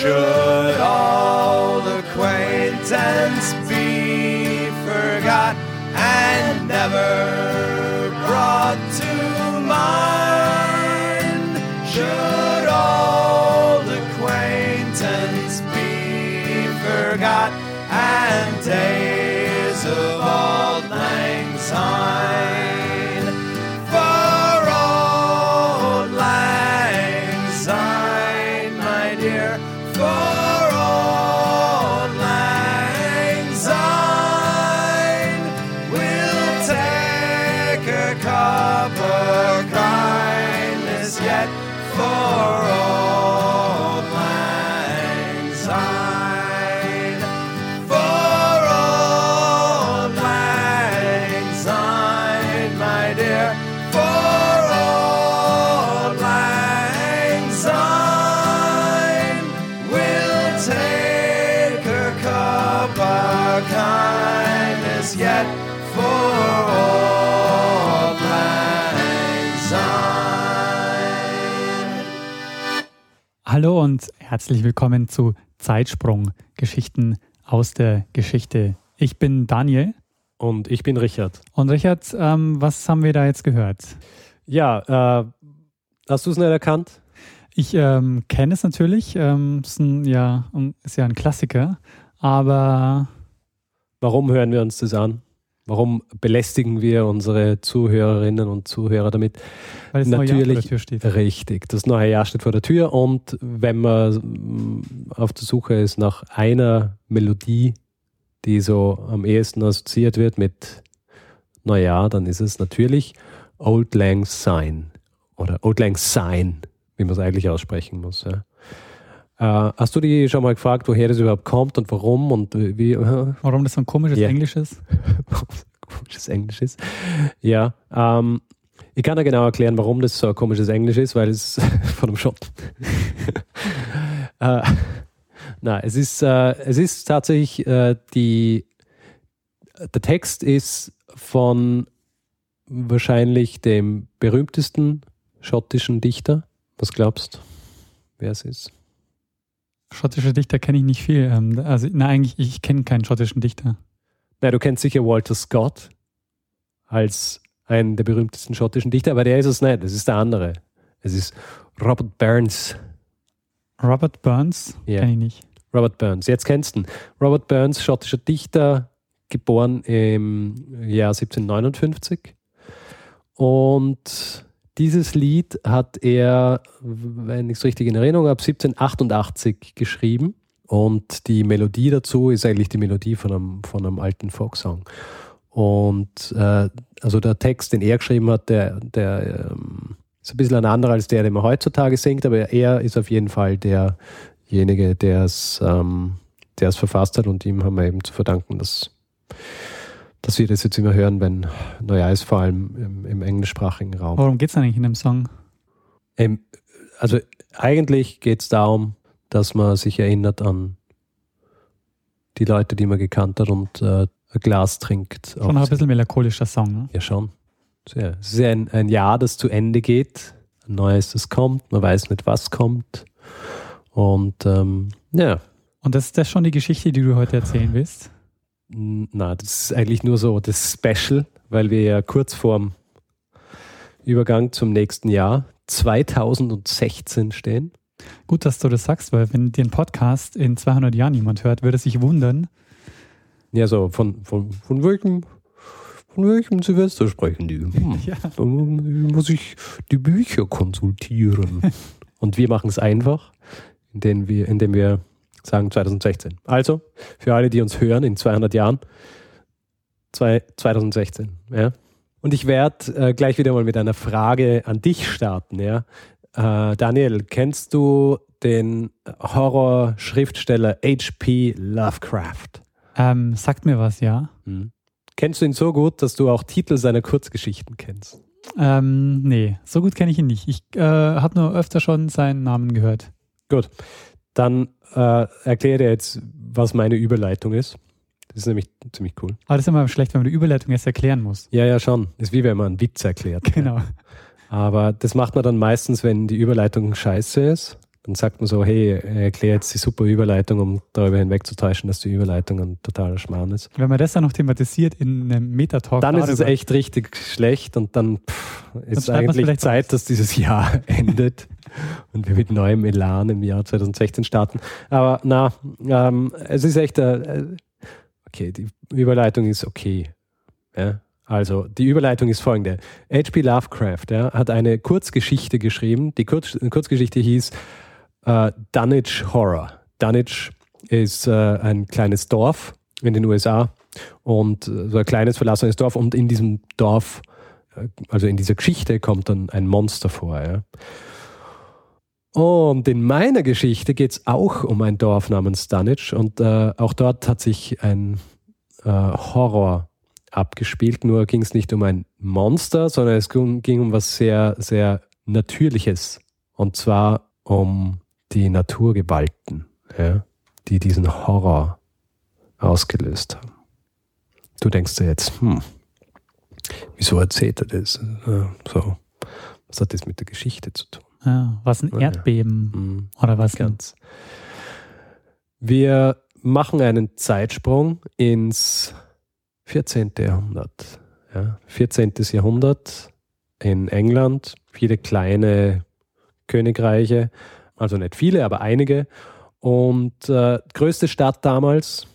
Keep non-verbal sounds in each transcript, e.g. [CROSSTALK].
Should old acquaintance be forgot and never brought to mind? Yet for old Hallo und herzlich willkommen zu Zeitsprung Geschichten aus der Geschichte. Ich bin Daniel Und ich bin Richard. und Richard, ähm, was haben wir da jetzt gehört? Ja, äh, hast du es nicht erkannt? Ich ähm, kenne es natürlich, ähm, ist, ein, ja, ist ja ein Klassiker, aber Warum hören wir uns das an? Warum belästigen wir unsere Zuhörerinnen und Zuhörer damit? weil es neue Jahr vor Natürlich. der Tür steht. Richtig, das neue Jahr steht vor der Tür und wenn man mm, auf der Suche ist nach einer Melodie, die so am ehesten assoziiert wird mit Neujahr, dann ist es natürlich Old Lang Syne oder Old Lang Syne, wie man es eigentlich aussprechen muss. Ja. Äh, hast du die schon mal gefragt, woher das überhaupt kommt und warum und wie? Warum das so ein komisches Ja. Englisch ist? [LAUGHS] komisches Englisch ist. Ja, ähm, ich kann ja genau erklären, warum das so ein komisches Englisch ist, weil es [LAUGHS] von einem Schotten. [LAUGHS] äh, na, es ist, äh, es ist tatsächlich äh, die, der Text ist von wahrscheinlich dem berühmtesten schottischen Dichter. Was glaubst wer es ist? Schottische Dichter kenne ich nicht viel. Ähm, also, na, eigentlich, ich kenne keinen schottischen Dichter. Na, du kennst sicher Walter Scott als einen der berühmtesten schottischen Dichter, aber der ist es nicht. Das ist der andere. Es ist Robert Burns. Robert Burns Ja. kenne ich nicht. Robert Burns. Jetzt kennst du ihn. Robert Burns, schottischer Dichter, geboren im Jahr 1759. Und dieses Lied hat er, wenn ich es richtig in Erinnerung habe, 1788 geschrieben. Und die Melodie dazu ist eigentlich die Melodie von einem, von einem alten Folksong. Und äh, also der Text, den er geschrieben hat, der, der ähm, ist ein bisschen ein anderer als der, den man heutzutage singt, aber er ist auf jeden Fall derjenige, der es ähm, der es verfasst hat und ihm haben wir eben zu verdanken, dass, dass wir das jetzt immer hören, wenn Neujahr ist, vor allem im, im englischsprachigen Raum. Worum geht es eigentlich in dem Song? Ähm, also eigentlich geht es darum, dass man sich erinnert an die Leute, die man gekannt hat und äh, ein Glas trinkt. Schon ein bisschen melancholischer Song. Ne? Ja, schon. Sehr. Es ist ja ein, ein Jahr, das zu Ende geht. Ein neues, das kommt. Man weiß nicht, was kommt. Und ähm, ja, Und das ist das schon die Geschichte, die du heute erzählen willst? Na, das ist eigentlich nur so das Special, weil wir ja kurz vorm Übergang zum nächsten Jahr 2016 stehen. Gut, dass du das sagst, weil wenn den Podcast in 200 Jahren jemand hört, würde sich wundern. Ja, so von, von, von welchem von welchem Silvester sprechen die? Hm. [LAUGHS] Ja. Da muss ich die Bücher konsultieren. [LAUGHS] Und wir machen es einfach, indem wir, indem wir sagen 2016. Also, für alle, die uns hören in 200 Jahren, zwei, 2016. Ja? Und ich werde äh, gleich wieder mal mit einer Frage an dich starten. Ja? Äh, Daniel, kennst du den Horror-Schriftsteller H.P. Lovecraft? Ähm, sagt mir was, ja. Hm. Kennst du ihn so gut, dass du auch Titel seiner Kurzgeschichten kennst? Ähm, nee, so gut kenne ich ihn nicht. Ich äh, habe nur öfter schon seinen Namen gehört. Gut, dann äh, erkläre dir jetzt, was meine Überleitung ist. Das ist nämlich ziemlich cool. Aber das ist immer schlecht, wenn man die Überleitung erst erklären muss. Ja, ja, schon. Ist wie wenn man einen Witz erklärt. Genau. Aber das macht man dann meistens, wenn die Überleitung scheiße ist. Dann sagt man so, hey, erklär jetzt die super Überleitung, um darüber hinwegzutäuschen, dass die Überleitung ein totaler Schmarrn ist. Wenn man das dann noch thematisiert in einem Metatalk. Dann ist es darüber, echt richtig schlecht und dann pff, ist eigentlich Zeit, dass dieses Jahr [LAUGHS] endet [LAUGHS] und wir mit neuem Elan im Jahr 2016 starten. Aber na, ähm, es ist echt, äh, okay, die Überleitung ist okay. Ja? Also, die Überleitung ist folgende. H.P. Lovecraft ja, hat eine Kurzgeschichte geschrieben. Die Kurz Kurzgeschichte hieß äh, Dunwich Horror. Dunwich ist äh, ein kleines Dorf in den USA und äh, so ein kleines verlassenes Dorf und in diesem Dorf, äh, also in dieser Geschichte kommt dann ein Monster vor. Ja. Und in meiner Geschichte geht es auch um ein Dorf namens Dunwich und äh, auch dort hat sich ein äh, Horror abgespielt, nur ging es nicht um ein Monster, sondern es ging, ging um was sehr, sehr Natürliches und zwar um die Naturgewalten, ja, die diesen Horror ausgelöst haben. Du denkst dir jetzt, hm, wieso erzählt er das? Äh, So, was hat das mit der Geschichte zu tun? Ja, was ein. Erdbeben Hm, oder was? ganz. Wir machen einen Zeitsprung ins 14. Jahrhundert. Ja, 14. Jahrhundert in England, viele kleine Königreiche, also nicht viele, aber einige. Und äh, größte Stadt damals,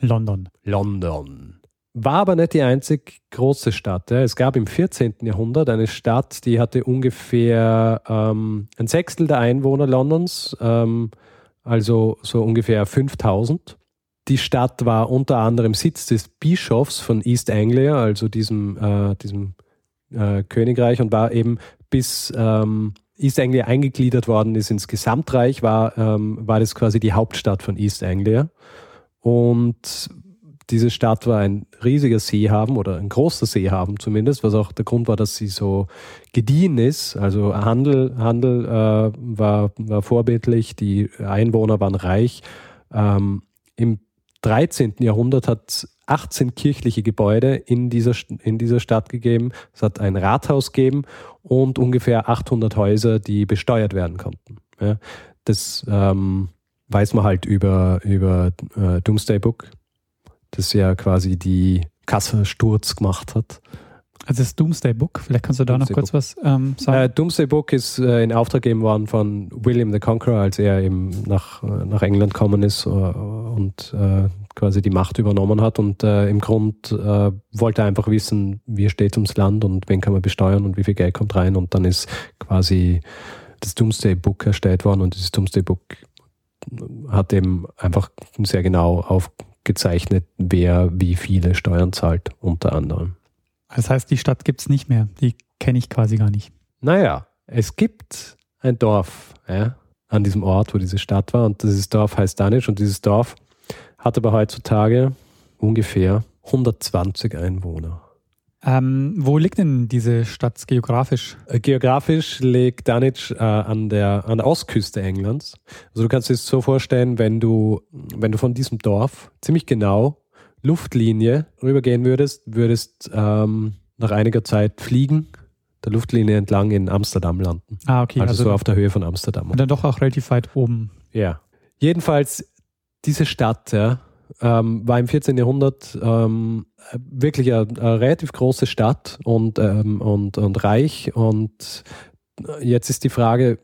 London. London. War aber nicht die einzig große Stadt. Es gab im 14. Jahrhundert eine Stadt, die hatte ungefähr ähm, ein Sechstel der Einwohner Londons, ähm, also so ungefähr 5000. Die Stadt war unter anderem Sitz des Bischofs von East Anglia, also diesem, äh, diesem äh, Königreich, und war eben bis ähm, East Anglia eingegliedert worden ist ins Gesamtreich, war, ähm, war das quasi die Hauptstadt von East Anglia. Und diese Stadt war ein riesiger Seehafen oder ein großer Seehafen zumindest, was auch der Grund war, dass sie so gediehen ist. Also Handel, Handel äh, war, war vorbildlich, die Einwohner waren reich. Ähm, Im 13. Jahrhundert hat es 18 kirchliche Gebäude in dieser, in dieser Stadt gegeben. Es hat ein Rathaus gegeben und ungefähr 800 Häuser, die besteuert werden konnten. Ja, das ähm, weiß man halt über, über äh, Doomsday Book, das ja quasi die Kassensturz gemacht hat. Also das Doomsday Book, vielleicht kannst du da noch Doomsday kurz was ähm, Äh, sagen. Doomsday Book ist äh, in Auftrag gegeben worden von William the Conqueror, als er eben nach, äh, nach England gekommen ist äh, und äh, quasi die Macht übernommen hat. Und äh, im Grund äh, wollte er einfach wissen, wie steht ums Land und wen kann man besteuern und wie viel Geld kommt rein. Und dann ist quasi das Doomsday Book erstellt worden und dieses Doomsday Book hat eben einfach sehr genau aufgezeichnet, wer wie viele Steuern zahlt, unter anderem. Das heißt, die Stadt gibt es nicht mehr. Die kenne ich quasi gar nicht. Naja, es gibt ein Dorf ja, an diesem Ort, wo diese Stadt war. Und dieses Dorf heißt Danisch. Und dieses Dorf hat aber heutzutage ungefähr 120 Einwohner. Ähm, wo liegt denn diese Stadt geografisch? Äh, Geografisch liegt Dunwich äh, an, der, an der Ostküste Englands. Also du kannst dir das so vorstellen, wenn du, wenn du von diesem Dorf ziemlich genau Luftlinie rübergehen würdest, würdest ähm, nach einiger Zeit fliegen, der Luftlinie entlang in Amsterdam landen. Ah, okay. Also, Also, so auf der Höhe von Amsterdam. und dann doch auch relativ weit oben. Ja. Jedenfalls, diese Stadt ja, ähm, war im 14. Jahrhundert ähm, wirklich eine, eine relativ große Stadt und, ähm, und, und reich. Und jetzt ist die Frage,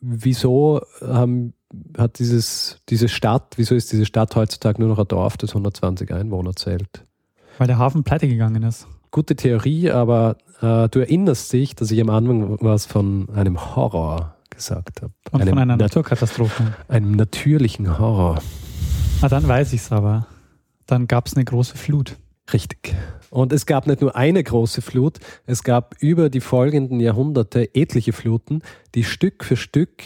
wieso ähm, hat dieses, diese Stadt, wieso ist diese Stadt heutzutage nur noch ein Dorf, das 120 Einwohner zählt? Weil der Hafen pleite gegangen ist. Gute Theorie, aber äh, du erinnerst dich, dass ich am Anfang was von einem Horror gesagt habe. Und einem von einer nat- Naturkatastrophe. einem natürlichen Horror. Ah, dann weiß ich es aber. Dann gab es eine große Flut. Richtig. Und es gab nicht nur eine große Flut, es gab über die folgenden Jahrhunderte etliche Fluten, die Stück für Stück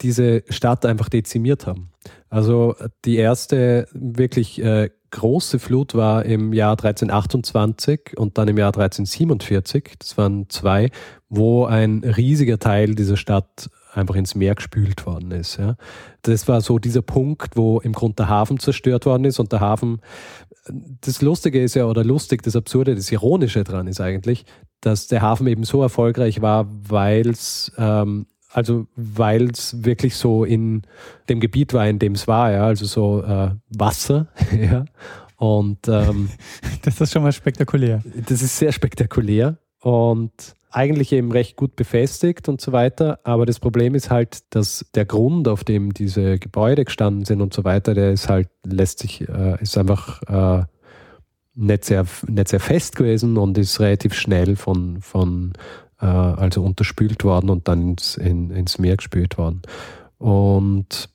diese Stadt einfach dezimiert haben. Also die erste wirklich äh, große Flut war im Jahr 1328 und dann im Jahr 1347. Das waren zwei, wo ein riesiger Teil dieser Stadt einfach ins Meer gespült worden ist. Ja. Das war so dieser Punkt, wo im Grunde der Hafen zerstört worden ist und der Hafen, das Lustige ist ja, oder lustig, das Absurde, das Ironische dran ist eigentlich, dass der Hafen eben so erfolgreich war, weil es ähm, also weil es wirklich so in dem Gebiet war, in dem es war, ja, also so äh, Wasser, [LAUGHS] ja. Und ähm, [LAUGHS] das ist schon mal spektakulär. Das ist sehr spektakulär und eigentlich eben recht gut befestigt und so weiter. Aber das Problem ist halt, dass der Grund, auf dem diese Gebäude gestanden sind und so weiter, der ist halt, lässt sich, äh, ist einfach äh, nicht, sehr, nicht sehr fest gewesen und ist relativ schnell von, von äh, also unterspült worden und dann ins, in, ins Meer gespült worden. Und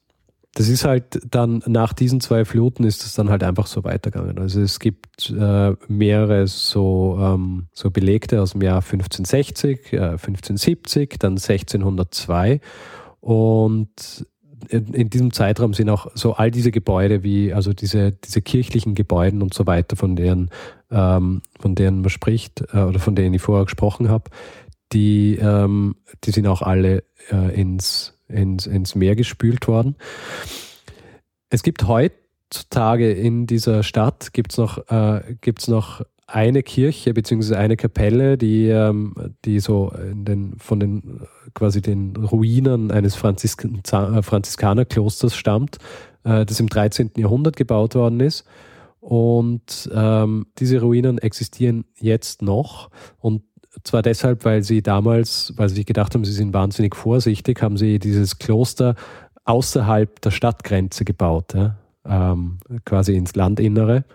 das ist halt dann nach diesen zwei Fluten ist es dann halt einfach so weitergegangen. Also es gibt äh, mehrere so, ähm, so Belegte aus dem Jahr 1560, äh, 1570, dann 1602 und in, diesem Zeitraum sind auch so all diese Gebäude wie, also diese, diese kirchlichen Gebäude und so weiter, von denen, ähm, von denen man spricht äh, oder von denen ich vorher gesprochen habe, die, ähm, die sind auch alle äh, ins, ins, ins Meer gespült worden. Es gibt heutzutage in dieser Stadt gibt's noch, äh, gibt's noch eine Kirche bzw. eine Kapelle, die, ähm, die so den, von den quasi den Ruinen eines Franzisk äh, Franziskanerklosters stammt, äh, das im 13. Jahrhundert gebaut worden ist. Und ähm, diese Ruinen existieren jetzt noch und zwar deshalb, weil sie damals, weil sie gedacht haben, sie sind wahnsinnig vorsichtig, haben sie dieses Kloster außerhalb der Stadtgrenze gebaut, ja? ähm, quasi ins Landinnere.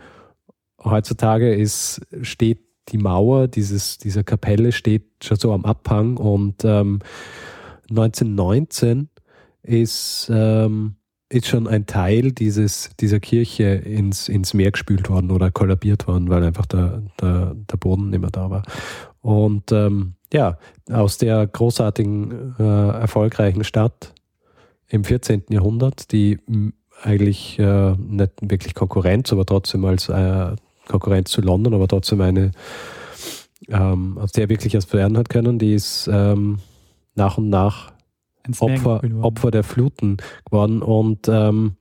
Heutzutage ist, steht die Mauer dieses, dieser Kapelle steht schon so am Abhang und ähm, 1919 ist, ähm, ist schon ein Teil dieses, dieser Kirche ins, ins Meer gespült worden oder kollabiert worden, weil einfach der, der, der Boden nicht mehr da war. Und ähm, ja, aus der großartigen, äh, erfolgreichen Stadt im 14. Jahrhundert, die eigentlich äh, nicht wirklich Konkurrenz, aber trotzdem als äh, Konkurrenz zu London, aber trotzdem eine, ähm, aus der wirklich was werden hat können, die ist ähm, nach und nach Opfer, Opfer der Fluten geworden. Und ähm,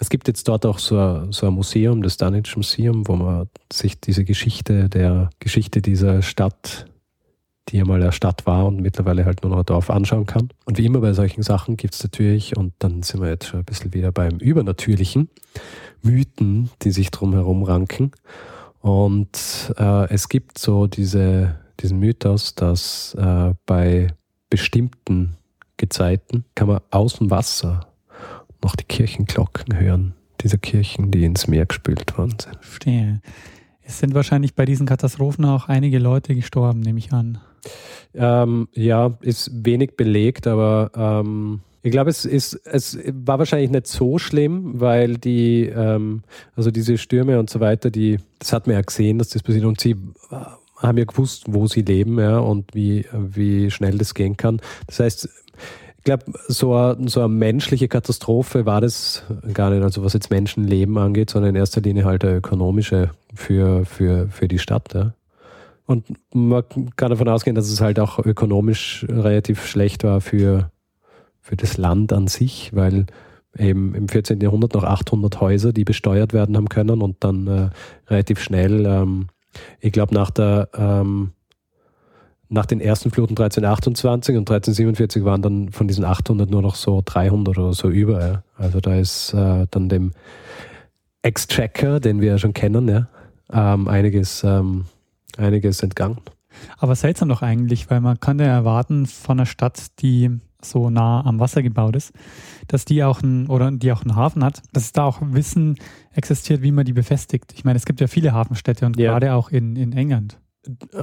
es gibt jetzt dort auch so ein, so ein Museum, das Dunwich Museum, wo man sich diese Geschichte der Geschichte dieser Stadt, die einmal eine Stadt war und mittlerweile halt nur noch ein Dorf anschauen kann. Und wie immer bei solchen Sachen gibt es natürlich, und dann sind wir jetzt schon ein bisschen wieder beim Übernatürlichen, Mythen, die sich drumherum ranken. Und äh, es gibt so diese, diesen Mythos, dass äh, bei bestimmten Gezeiten kann man aus dem Wasser noch die Kirchenglocken hören, dieser Kirchen, die ins Meer gespült worden sind. Verstehe. Es sind wahrscheinlich bei diesen Katastrophen auch einige Leute gestorben, nehme ich an. Ähm, ja, ist wenig belegt, aber ähm, ich glaube, es, ist, es war wahrscheinlich nicht so schlimm, weil die, ähm, also diese Stürme und so weiter, die, das hat man ja gesehen, dass das passiert und sie haben ja gewusst, wo sie leben ja, und wie, wie schnell das gehen kann. Das heißt, ich glaube, so, eine, so eine menschliche Katastrophe war das gar nicht, also was jetzt Menschenleben angeht, sondern in erster Linie halt eine ökonomische für, für, für die Stadt. Ja. Und man kann davon ausgehen, dass es halt auch ökonomisch relativ schlecht war für, für das Land an sich, weil eben im 14. Jahrhundert noch 800 Häuser, die besteuert werden haben können und dann äh, relativ schnell, ähm, ich glaube nach der ähm, nach den ersten Fluten 1328 und 1347 waren dann von diesen 800 nur noch so 300 oder so über. Ja. Also da ist äh, dann dem Exchequer, den wir ja schon kennen, ja, ähm, einiges, ähm, einiges entgangen. Aber seltsam doch eigentlich, weil man kann ja erwarten von einer Stadt, die so nah am Wasser gebaut ist, dass die auch ein, oder die auch einen Hafen hat, dass da auch Wissen existiert, wie man die befestigt. Ich meine, es gibt ja viele Hafenstädte und ja. gerade auch in, in England.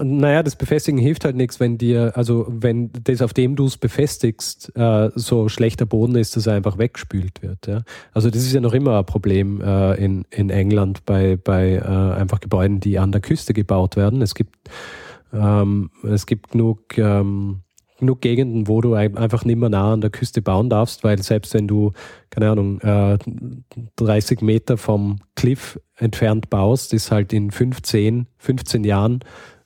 Naja, das Befestigen hilft halt nichts, wenn dir, also wenn das, auf dem du es befestigst, äh, so schlechter Boden ist, dass er einfach weggespült wird. Ja? Also das ist ja noch immer ein Problem äh, in, in England bei, bei äh, einfach Gebäuden, die an der Küste gebaut werden. Es gibt, ähm, es gibt genug ähm, genug Gegenden, wo du einfach nicht mehr nah an der Küste bauen darfst, weil selbst wenn du, keine Ahnung, äh, 30 Meter vom Cliff entfernt baust, ist halt in 15, 15 Jahren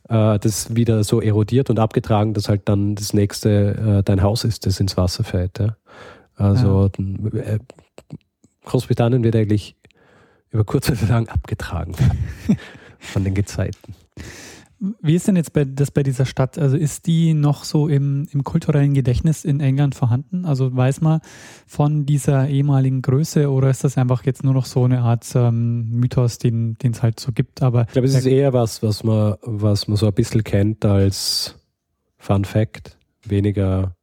äh, das wieder so erodiert und abgetragen, dass halt dann das nächste äh, dein Haus ist, das ins Wasser fällt. Ja? Also ja. Äh, Großbritannien wird eigentlich über kurz oder lang abgetragen [LAUGHS] von den Gezeiten. Wie ist denn jetzt bei, das bei dieser Stadt? Also ist die noch so im, im kulturellen Gedächtnis in England vorhanden? Also weiß man von dieser ehemaligen Größe oder ist das einfach jetzt nur noch so eine Art ähm, Mythos, den es halt so gibt? Aber ich glaube, es ist eher was, was man, was man so ein bisschen kennt als Fun Fact, weniger.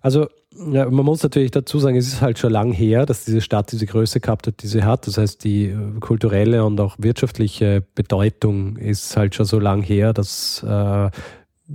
Also ja, man muss natürlich dazu sagen, es ist halt schon lang her, dass diese Stadt diese Größe gehabt hat, die sie hat. Das heißt, die äh, kulturelle und auch wirtschaftliche Bedeutung ist halt schon so lang her, dass äh,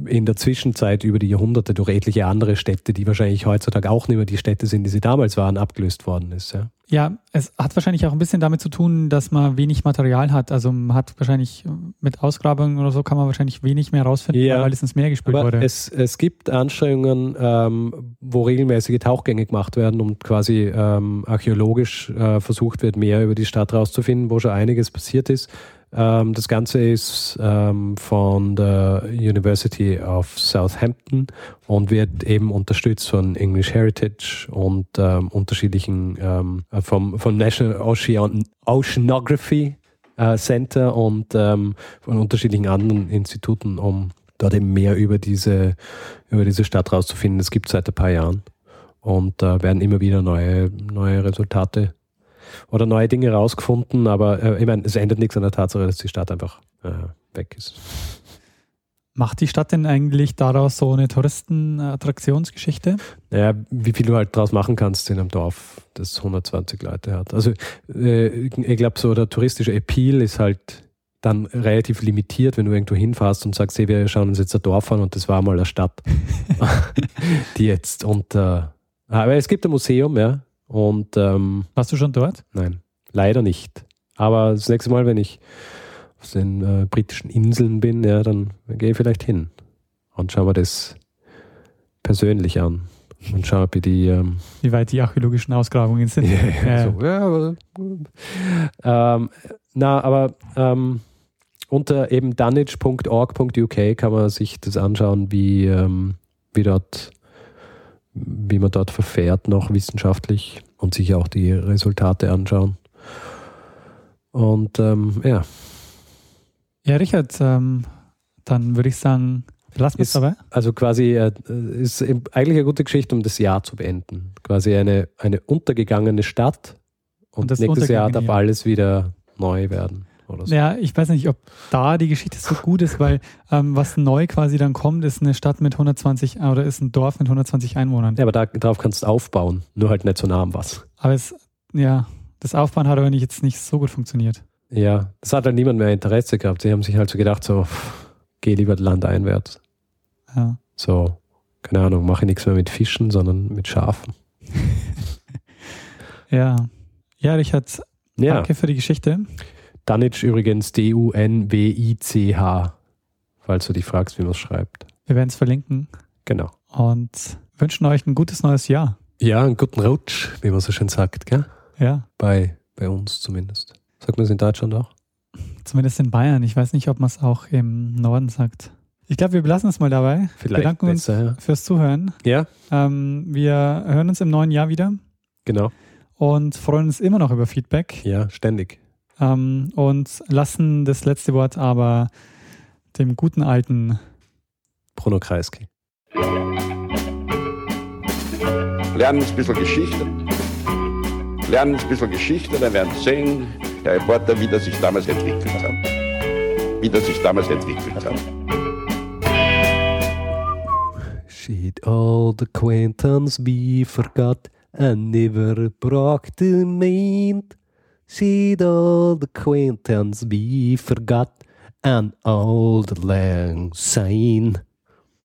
in der Zwischenzeit über die Jahrhunderte durch etliche andere Städte, die wahrscheinlich heutzutage auch nicht mehr die Städte sind, die sie damals waren, abgelöst worden ist. Ja. Ja, es hat wahrscheinlich auch ein bisschen damit zu tun, dass man wenig Material hat. Also man hat wahrscheinlich mit Ausgrabungen oder so kann man wahrscheinlich wenig mehr rausfinden, ja, weil alles ins Meer gespült aber wurde. Es, es gibt Anstrengungen, ähm, wo regelmäßige Tauchgänge gemacht werden und quasi ähm, archäologisch äh, versucht wird, mehr über die Stadt rauszufinden, wo schon einiges passiert ist. Ähm, das Ganze ist ähm, von der University of Southampton und wird eben unterstützt von English Heritage und ähm, unterschiedlichen ähm, vom, vom National Ocean Oceanography äh, Center und ähm, von unterschiedlichen anderen Instituten, um dort eben mehr über diese, über diese Stadt rauszufinden. Das gibt es seit ein paar Jahren und äh, werden immer wieder neue, neue Resultate oder neue Dinge rausgefunden, aber äh, ich meine, es ändert nichts an der Tatsache, dass die Stadt einfach äh, weg ist. Macht die Stadt denn eigentlich daraus so eine Touristenattraktionsgeschichte? Naja, wie viel du halt daraus machen kannst in einem Dorf, das 120 Leute hat. Also äh, ich glaube, so der touristische Appeal ist halt dann relativ limitiert, wenn du irgendwo hinfährst und sagst, hey, wir schauen uns jetzt ein Dorf an und das war mal eine Stadt, [LAUGHS] [LAUGHS] die jetzt unter... Aber es gibt ein Museum, ja, und, ähm, Warst du schon dort? Nein, leider nicht. Aber das nächste Mal, wenn ich auf den äh, britischen Inseln bin, ja, dann gehe ich vielleicht hin und schaue mir das persönlich an und schaue, wie die. Ähm, wie weit die archäologischen Ausgrabungen sind. ja, so, ja, aber, ähm, na, aber ähm, unter eben dunwich.org.uk kann man sich das anschauen, wie, ähm, wie dort wie man dort verfährt, noch wissenschaftlich und sich auch die Resultate anschauen. Und ähm, ja. Ja, Richard, ähm, dann würde ich sagen, lass uns dabei. Also quasi äh, ist eigentlich eine gute Geschichte, um das Jahr zu beenden. Quasi eine, eine untergegangene Stadt und, und nächstes Jahr darf alles wieder neu werden oder so. Ja, ich weiß nicht, ob da die Geschichte so gut ist, weil ähm, was neu quasi dann kommt, ist eine Stadt mit 120 oder ist ein Dorf mit 120 Einwohnern. Ja, aber da, darauf kannst du aufbauen, nur halt nicht so nah am was. Aber es, ja, das Aufbauen hat aber nicht, jetzt nicht so gut funktioniert. Ja, das hat halt niemand mehr Interesse gehabt. Sie haben sich halt so gedacht, so, geh lieber landeinwärts. Ja. So, keine Ahnung, mache nichts mehr mit Fischen, sondern mit Schafen. [LAUGHS] ja. Ja, Richard, ja. danke für die Geschichte. Dunwich übrigens D-U-N-W-I-C-H, falls du dich fragst, wie man es schreibt. Wir werden es verlinken. Genau. Und wünschen euch ein gutes neues Jahr. Ja, einen guten Rutsch, wie man so schön sagt, gell? Ja. Bei, bei uns zumindest. Sagt man es in Deutschland auch? Zumindest in Bayern. Ich weiß nicht, ob man es auch im Norden sagt. Ich glaube, wir belassen es mal dabei. Vielleicht bedanken besser, uns ja. fürs Zuhören. Ja. Ähm, wir hören uns im neuen Jahr wieder. Genau. Und freuen uns immer noch über Feedback. Ja, ständig ähm, und lassen das letzte Wort aber dem guten alten Bruno Kreisky. Lernen ein bisschen Geschichte. Lernen ein bisschen Geschichte, dann werden Sie sehen, Herr Reporter, wie das sich damals entwickelt hat. Wie das sich damals entwickelt hat. She'd old acquaintance be forgot and never broke the mind. She'd old acquaintance be forgot An old lang syne.